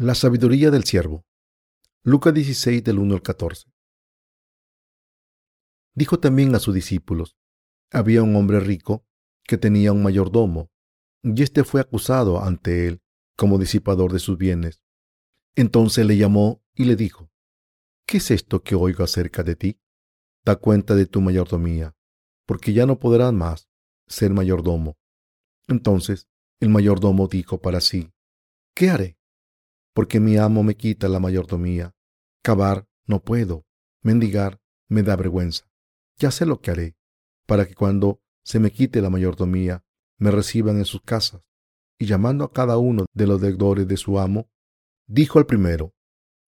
La sabiduría del siervo. Lucas 16 del 1 al 14. Dijo también a sus discípulos, había un hombre rico que tenía un mayordomo, y éste fue acusado ante él como disipador de sus bienes. Entonces le llamó y le dijo, ¿qué es esto que oigo acerca de ti? Da cuenta de tu mayordomía, porque ya no podrás más ser mayordomo. Entonces el mayordomo dijo para sí, ¿qué haré? Porque mi amo me quita la mayordomía. Cavar no puedo, mendigar me da vergüenza. Ya sé lo que haré, para que cuando se me quite la mayordomía, me reciban en sus casas. Y llamando a cada uno de los deudores de su amo, dijo al primero,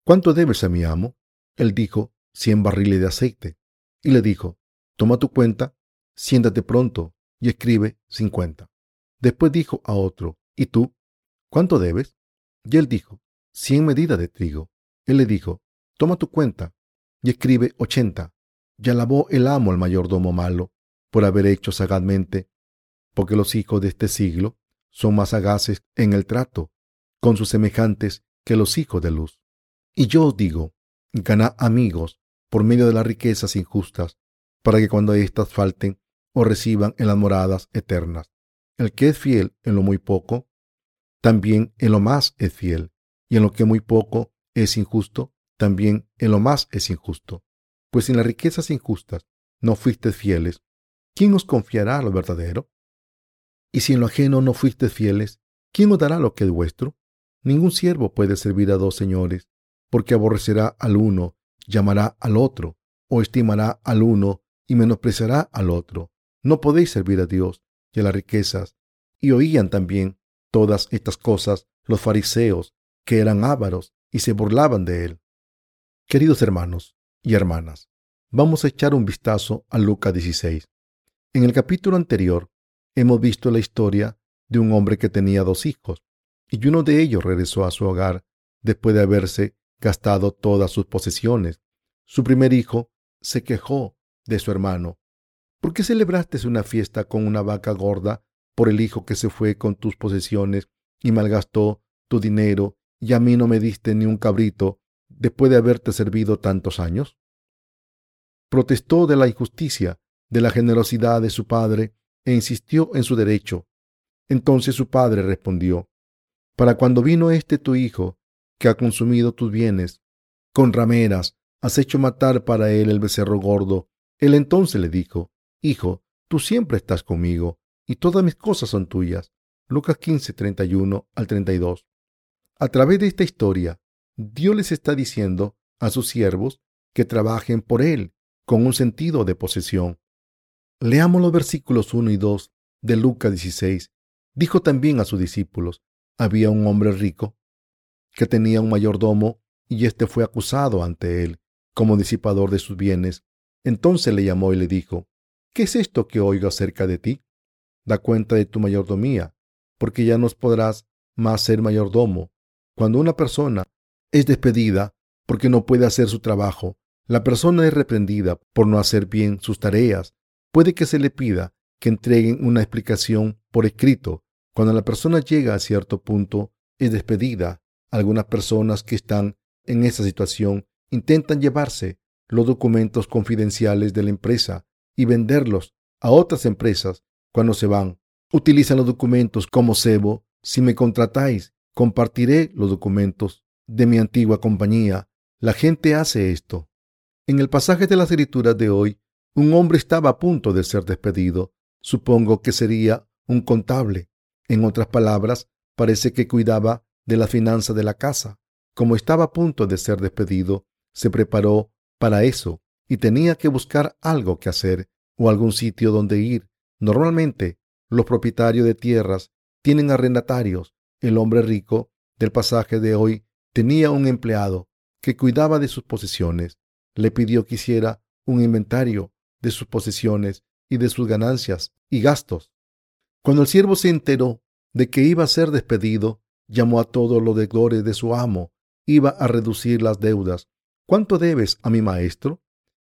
¿Cuánto debes a mi amo? Él dijo, cien barriles de aceite. Y le dijo, Toma tu cuenta, siéntate pronto y escribe cincuenta. Después dijo a otro, ¿y tú? ¿Cuánto debes? Y él dijo, cien medidas de trigo. Él le dijo, toma tu cuenta y escribe ochenta. Y alabó el amo al mayordomo malo por haber hecho sagazmente, porque los hijos de este siglo son más sagaces en el trato con sus semejantes que los hijos de luz. Y yo os digo, ganad amigos por medio de las riquezas injustas, para que cuando éstas falten os reciban en las moradas eternas. El que es fiel en lo muy poco, también en lo más es fiel y en lo que muy poco es injusto, también en lo más es injusto. Pues en las riquezas injustas no fuisteis fieles, ¿quién os confiará lo verdadero? Y si en lo ajeno no fuisteis fieles, ¿quién os dará lo que es vuestro? Ningún siervo puede servir a dos señores, porque aborrecerá al uno, llamará al otro, o estimará al uno y menospreciará al otro. No podéis servir a Dios y a las riquezas. Y oían también todas estas cosas los fariseos que eran ávaros y se burlaban de él. Queridos hermanos y hermanas, vamos a echar un vistazo a Lucas 16. En el capítulo anterior hemos visto la historia de un hombre que tenía dos hijos, y uno de ellos regresó a su hogar después de haberse gastado todas sus posesiones. Su primer hijo se quejó de su hermano. ¿Por qué celebraste una fiesta con una vaca gorda por el hijo que se fue con tus posesiones y malgastó tu dinero y a mí no me diste ni un cabrito después de haberte servido tantos años? Protestó de la injusticia, de la generosidad de su padre e insistió en su derecho. Entonces su padre respondió, Para cuando vino este tu hijo, que ha consumido tus bienes, con rameras has hecho matar para él el becerro gordo. Él entonces le dijo, Hijo, tú siempre estás conmigo, y todas mis cosas son tuyas. Lucas 15, 31 al 32. A través de esta historia, Dios les está diciendo a sus siervos que trabajen por Él con un sentido de posesión. Leamos los versículos 1 y 2 de Lucas 16. Dijo también a sus discípulos, había un hombre rico que tenía un mayordomo y éste fue acusado ante él como disipador de sus bienes. Entonces le llamó y le dijo, ¿qué es esto que oigo acerca de ti? Da cuenta de tu mayordomía, porque ya no podrás más ser mayordomo cuando una persona es despedida porque no puede hacer su trabajo, la persona es reprendida por no hacer bien sus tareas, puede que se le pida que entreguen una explicación por escrito. Cuando la persona llega a cierto punto, es despedida. Algunas personas que están en esa situación intentan llevarse los documentos confidenciales de la empresa y venderlos a otras empresas cuando se van. Utilizan los documentos como cebo. Si me contratáis Compartiré los documentos de mi antigua compañía. La gente hace esto. En el pasaje de las escrituras de hoy, un hombre estaba a punto de ser despedido. Supongo que sería un contable. En otras palabras, parece que cuidaba de la finanza de la casa. Como estaba a punto de ser despedido, se preparó para eso y tenía que buscar algo que hacer o algún sitio donde ir. Normalmente, los propietarios de tierras tienen arrendatarios el hombre rico del pasaje de hoy tenía un empleado que cuidaba de sus posesiones. Le pidió que hiciera un inventario de sus posesiones y de sus ganancias y gastos. Cuando el siervo se enteró de que iba a ser despedido, llamó a todos los deudores de su amo, iba a reducir las deudas. ¿Cuánto debes a mi maestro?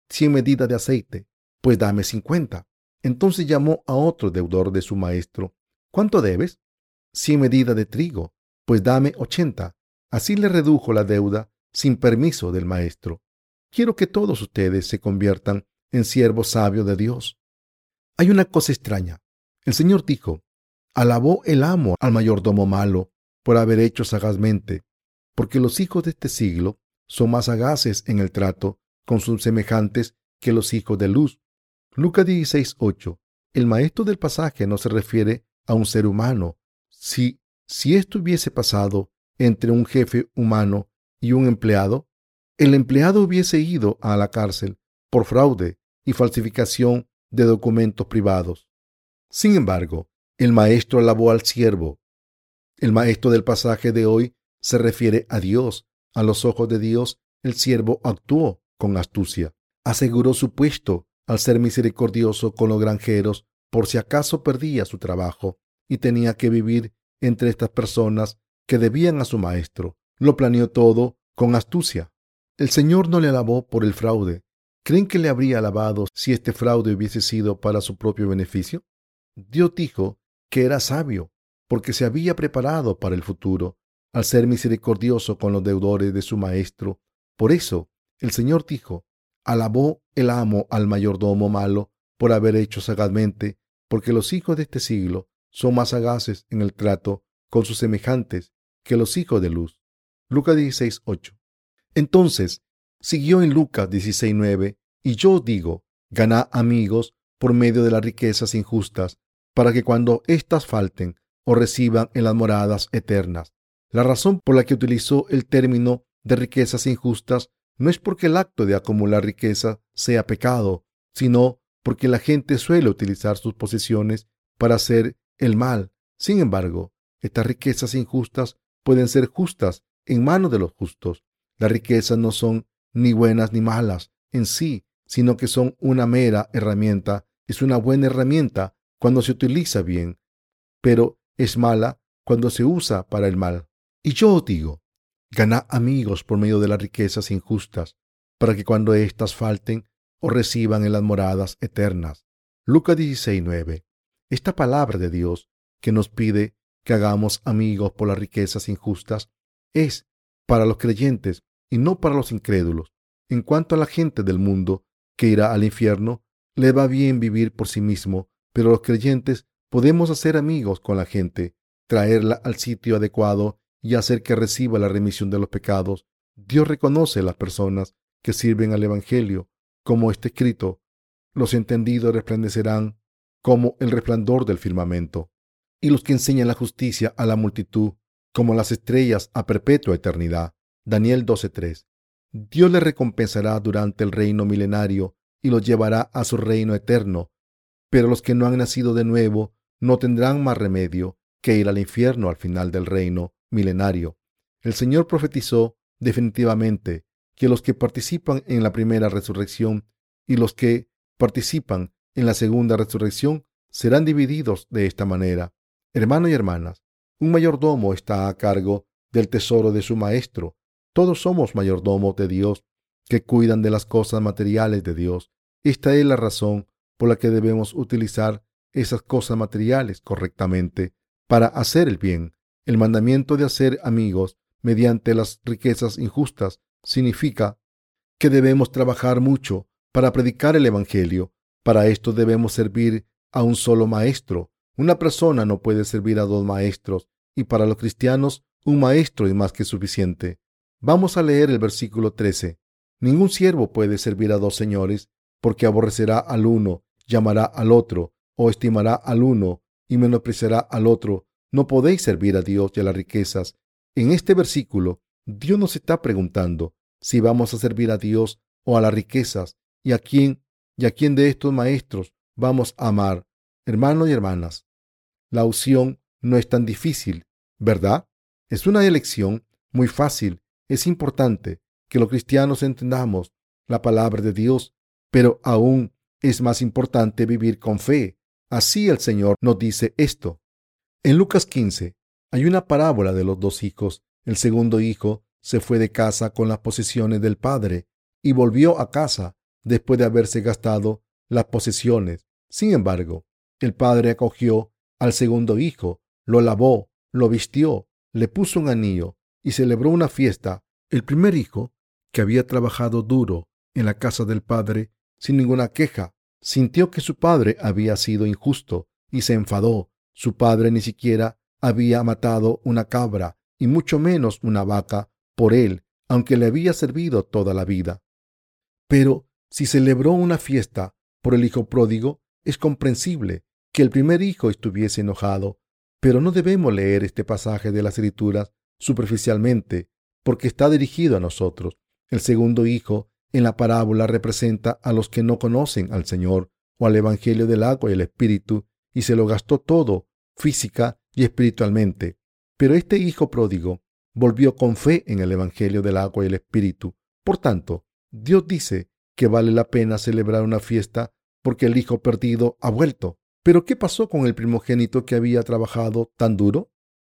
Cien medidas de aceite. Pues dame cincuenta. Entonces llamó a otro deudor de su maestro. ¿Cuánto debes? Cien medidas de trigo, pues dame ochenta. Así le redujo la deuda sin permiso del maestro. Quiero que todos ustedes se conviertan en siervos sabios de Dios. Hay una cosa extraña. El Señor dijo, alabó el amo al mayordomo malo por haber hecho sagazmente, porque los hijos de este siglo son más sagaces en el trato con sus semejantes que los hijos de luz. Lucas 16:8. El maestro del pasaje no se refiere a un ser humano. Si, si esto hubiese pasado entre un jefe humano y un empleado, el empleado hubiese ido a la cárcel por fraude y falsificación de documentos privados. Sin embargo, el maestro alabó al siervo. El maestro del pasaje de hoy se refiere a Dios. A los ojos de Dios, el siervo actuó con astucia. Aseguró su puesto al ser misericordioso con los granjeros por si acaso perdía su trabajo y tenía que vivir entre estas personas que debían a su maestro. Lo planeó todo con astucia. El Señor no le alabó por el fraude. ¿Creen que le habría alabado si este fraude hubiese sido para su propio beneficio? Dios dijo que era sabio porque se había preparado para el futuro al ser misericordioso con los deudores de su maestro. Por eso el Señor dijo, alabó el amo al mayordomo malo por haber hecho sagazmente, porque los hijos de este siglo son más sagaces en el trato con sus semejantes que los hijos de luz. Lucas 16, Entonces, siguió en Lucas 16, y yo digo, gana amigos por medio de las riquezas injustas, para que cuando éstas falten, o reciban en las moradas eternas. La razón por la que utilizó el término de riquezas injustas no es porque el acto de acumular riqueza sea pecado, sino porque la gente suele utilizar sus posesiones para hacer el mal. Sin embargo, estas riquezas injustas pueden ser justas en manos de los justos. Las riquezas no son ni buenas ni malas en sí, sino que son una mera herramienta. Es una buena herramienta cuando se utiliza bien, pero es mala cuando se usa para el mal. Y yo digo, ganad amigos por medio de las riquezas injustas, para que cuando éstas falten, os reciban en las moradas eternas. Lucas 16:9. Esta palabra de Dios que nos pide que hagamos amigos por las riquezas injustas es para los creyentes y no para los incrédulos. En cuanto a la gente del mundo que irá al infierno, le va bien vivir por sí mismo, pero los creyentes podemos hacer amigos con la gente, traerla al sitio adecuado y hacer que reciba la remisión de los pecados. Dios reconoce a las personas que sirven al Evangelio, como está escrito, los entendidos resplandecerán como el resplandor del firmamento y los que enseñan la justicia a la multitud, como las estrellas a perpetua eternidad. Daniel 12:3. Dios le recompensará durante el reino milenario y los llevará a su reino eterno, pero los que no han nacido de nuevo no tendrán más remedio que ir al infierno al final del reino milenario. El Señor profetizó definitivamente que los que participan en la primera resurrección y los que participan en la segunda resurrección serán divididos de esta manera. Hermanos y hermanas, un mayordomo está a cargo del tesoro de su maestro. Todos somos mayordomos de Dios que cuidan de las cosas materiales de Dios. Esta es la razón por la que debemos utilizar esas cosas materiales correctamente para hacer el bien. El mandamiento de hacer amigos mediante las riquezas injustas significa que debemos trabajar mucho para predicar el Evangelio. Para esto debemos servir a un solo maestro una persona no puede servir a dos maestros y para los cristianos un maestro es más que suficiente. Vamos a leer el versículo 13. Ningún siervo puede servir a dos señores porque aborrecerá al uno, llamará al otro, o estimará al uno y menospreciará al otro. No podéis servir a Dios y a las riquezas. En este versículo, Dios nos está preguntando si vamos a servir a Dios o a las riquezas y a quién y a quién de estos maestros vamos a amar. Hermanos y hermanas, la opción no es tan difícil, ¿verdad? Es una elección muy fácil. Es importante que los cristianos entendamos la palabra de Dios, pero aún es más importante vivir con fe. Así el Señor nos dice esto. En Lucas 15 hay una parábola de los dos hijos. El segundo hijo se fue de casa con las posesiones del padre y volvió a casa después de haberse gastado las posesiones. Sin embargo, el padre acogió al segundo hijo, lo lavó, lo vistió, le puso un anillo y celebró una fiesta. El primer hijo, que había trabajado duro en la casa del padre sin ninguna queja, sintió que su padre había sido injusto y se enfadó. Su padre ni siquiera había matado una cabra y mucho menos una vaca por él, aunque le había servido toda la vida. Pero si celebró una fiesta por el hijo pródigo, es comprensible que el primer hijo estuviese enojado, pero no debemos leer este pasaje de las Escrituras superficialmente, porque está dirigido a nosotros. El segundo hijo en la parábola representa a los que no conocen al Señor o al Evangelio del agua y el Espíritu, y se lo gastó todo, física y espiritualmente. Pero este hijo pródigo volvió con fe en el Evangelio del agua y el Espíritu. Por tanto, Dios dice que vale la pena celebrar una fiesta porque el hijo perdido ha vuelto. Pero ¿qué pasó con el primogénito que había trabajado tan duro?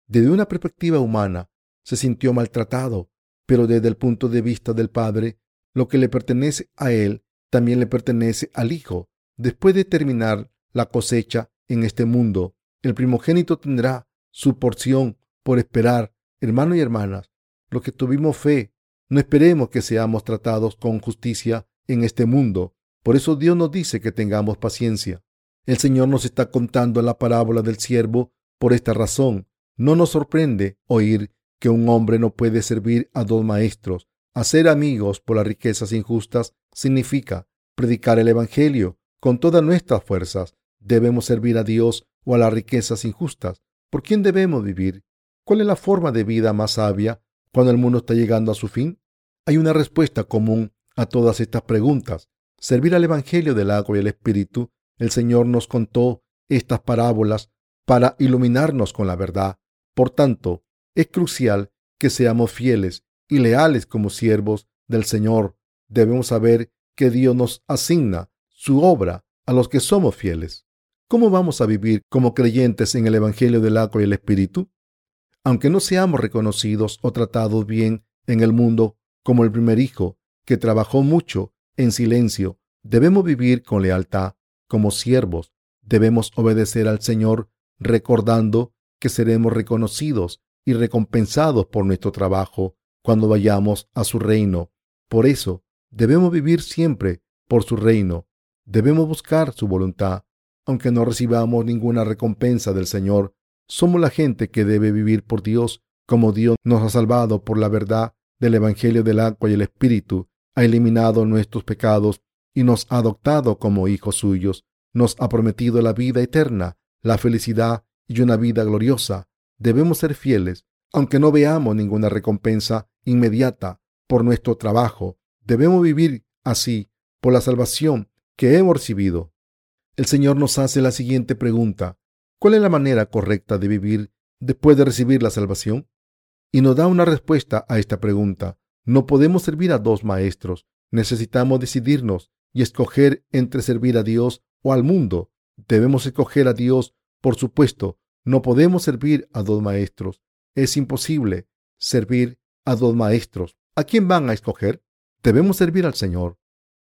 Desde una perspectiva humana, se sintió maltratado, pero desde el punto de vista del padre, lo que le pertenece a él también le pertenece al hijo. Después de terminar la cosecha en este mundo, el primogénito tendrá su porción por esperar. Hermanos y hermanas, los que tuvimos fe, no esperemos que seamos tratados con justicia en este mundo. Por eso Dios nos dice que tengamos paciencia. El Señor nos está contando la parábola del siervo por esta razón. No nos sorprende oír que un hombre no puede servir a dos maestros. Hacer amigos por las riquezas injustas significa predicar el Evangelio con todas nuestras fuerzas. Debemos servir a Dios o a las riquezas injustas. ¿Por quién debemos vivir? ¿Cuál es la forma de vida más sabia cuando el mundo está llegando a su fin? Hay una respuesta común a todas estas preguntas. Servir al Evangelio del agua y el Espíritu el Señor nos contó estas parábolas para iluminarnos con la verdad. Por tanto, es crucial que seamos fieles y leales como siervos del Señor. Debemos saber que Dios nos asigna su obra a los que somos fieles. ¿Cómo vamos a vivir como creyentes en el Evangelio del agua y el Espíritu? Aunque no seamos reconocidos o tratados bien en el mundo como el primer hijo, que trabajó mucho en silencio, debemos vivir con lealtad como siervos, debemos obedecer al Señor recordando que seremos reconocidos y recompensados por nuestro trabajo cuando vayamos a su reino. Por eso, debemos vivir siempre por su reino. Debemos buscar su voluntad. Aunque no recibamos ninguna recompensa del Señor, somos la gente que debe vivir por Dios, como Dios nos ha salvado por la verdad del Evangelio del agua y el Espíritu, ha eliminado nuestros pecados y nos ha adoptado como hijos suyos, nos ha prometido la vida eterna, la felicidad y una vida gloriosa. Debemos ser fieles, aunque no veamos ninguna recompensa inmediata por nuestro trabajo. Debemos vivir así por la salvación que hemos recibido. El Señor nos hace la siguiente pregunta. ¿Cuál es la manera correcta de vivir después de recibir la salvación? Y nos da una respuesta a esta pregunta. No podemos servir a dos maestros. Necesitamos decidirnos y escoger entre servir a Dios o al mundo. Debemos escoger a Dios, por supuesto. No podemos servir a dos maestros. Es imposible servir a dos maestros. ¿A quién van a escoger? Debemos servir al Señor,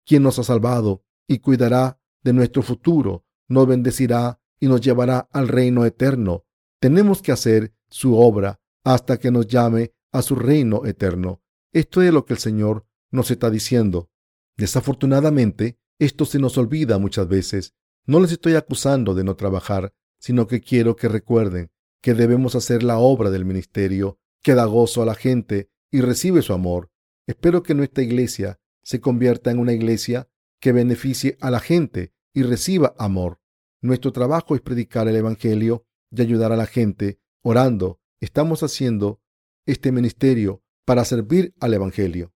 quien nos ha salvado y cuidará de nuestro futuro, nos bendecirá y nos llevará al reino eterno. Tenemos que hacer su obra hasta que nos llame a su reino eterno. Esto es lo que el Señor nos está diciendo. Desafortunadamente, esto se nos olvida muchas veces. No les estoy acusando de no trabajar, sino que quiero que recuerden que debemos hacer la obra del ministerio, que da gozo a la gente y recibe su amor. Espero que nuestra iglesia se convierta en una iglesia que beneficie a la gente y reciba amor. Nuestro trabajo es predicar el Evangelio y ayudar a la gente orando. Estamos haciendo este ministerio para servir al Evangelio.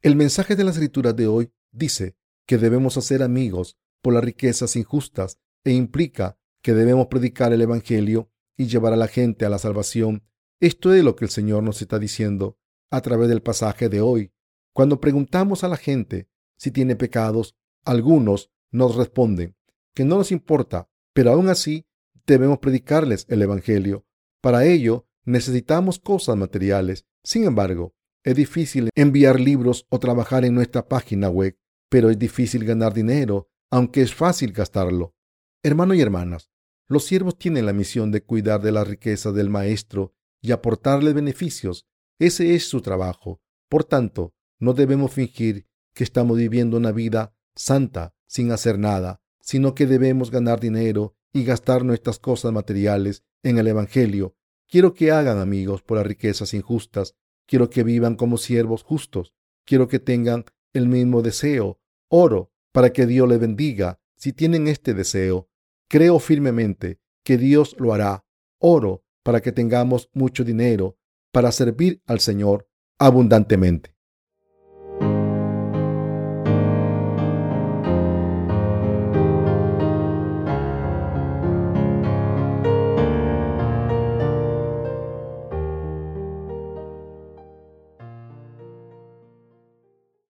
El mensaje de las escrituras de hoy dice que debemos hacer amigos por las riquezas injustas e implica que debemos predicar el Evangelio y llevar a la gente a la salvación. Esto es lo que el Señor nos está diciendo a través del pasaje de hoy. Cuando preguntamos a la gente si tiene pecados, algunos nos responden que no nos importa, pero aún así debemos predicarles el Evangelio. Para ello necesitamos cosas materiales. Sin embargo, es difícil enviar libros o trabajar en nuestra página web pero es difícil ganar dinero, aunque es fácil gastarlo. Hermanos y hermanas, los siervos tienen la misión de cuidar de la riqueza del maestro y aportarle beneficios. Ese es su trabajo. Por tanto, no debemos fingir que estamos viviendo una vida santa sin hacer nada, sino que debemos ganar dinero y gastar nuestras cosas materiales en el Evangelio. Quiero que hagan amigos por las riquezas injustas. Quiero que vivan como siervos justos. Quiero que tengan el mismo deseo. Oro para que Dios les bendiga. Si tienen este deseo, creo firmemente que Dios lo hará. Oro para que tengamos mucho dinero para servir al Señor abundantemente.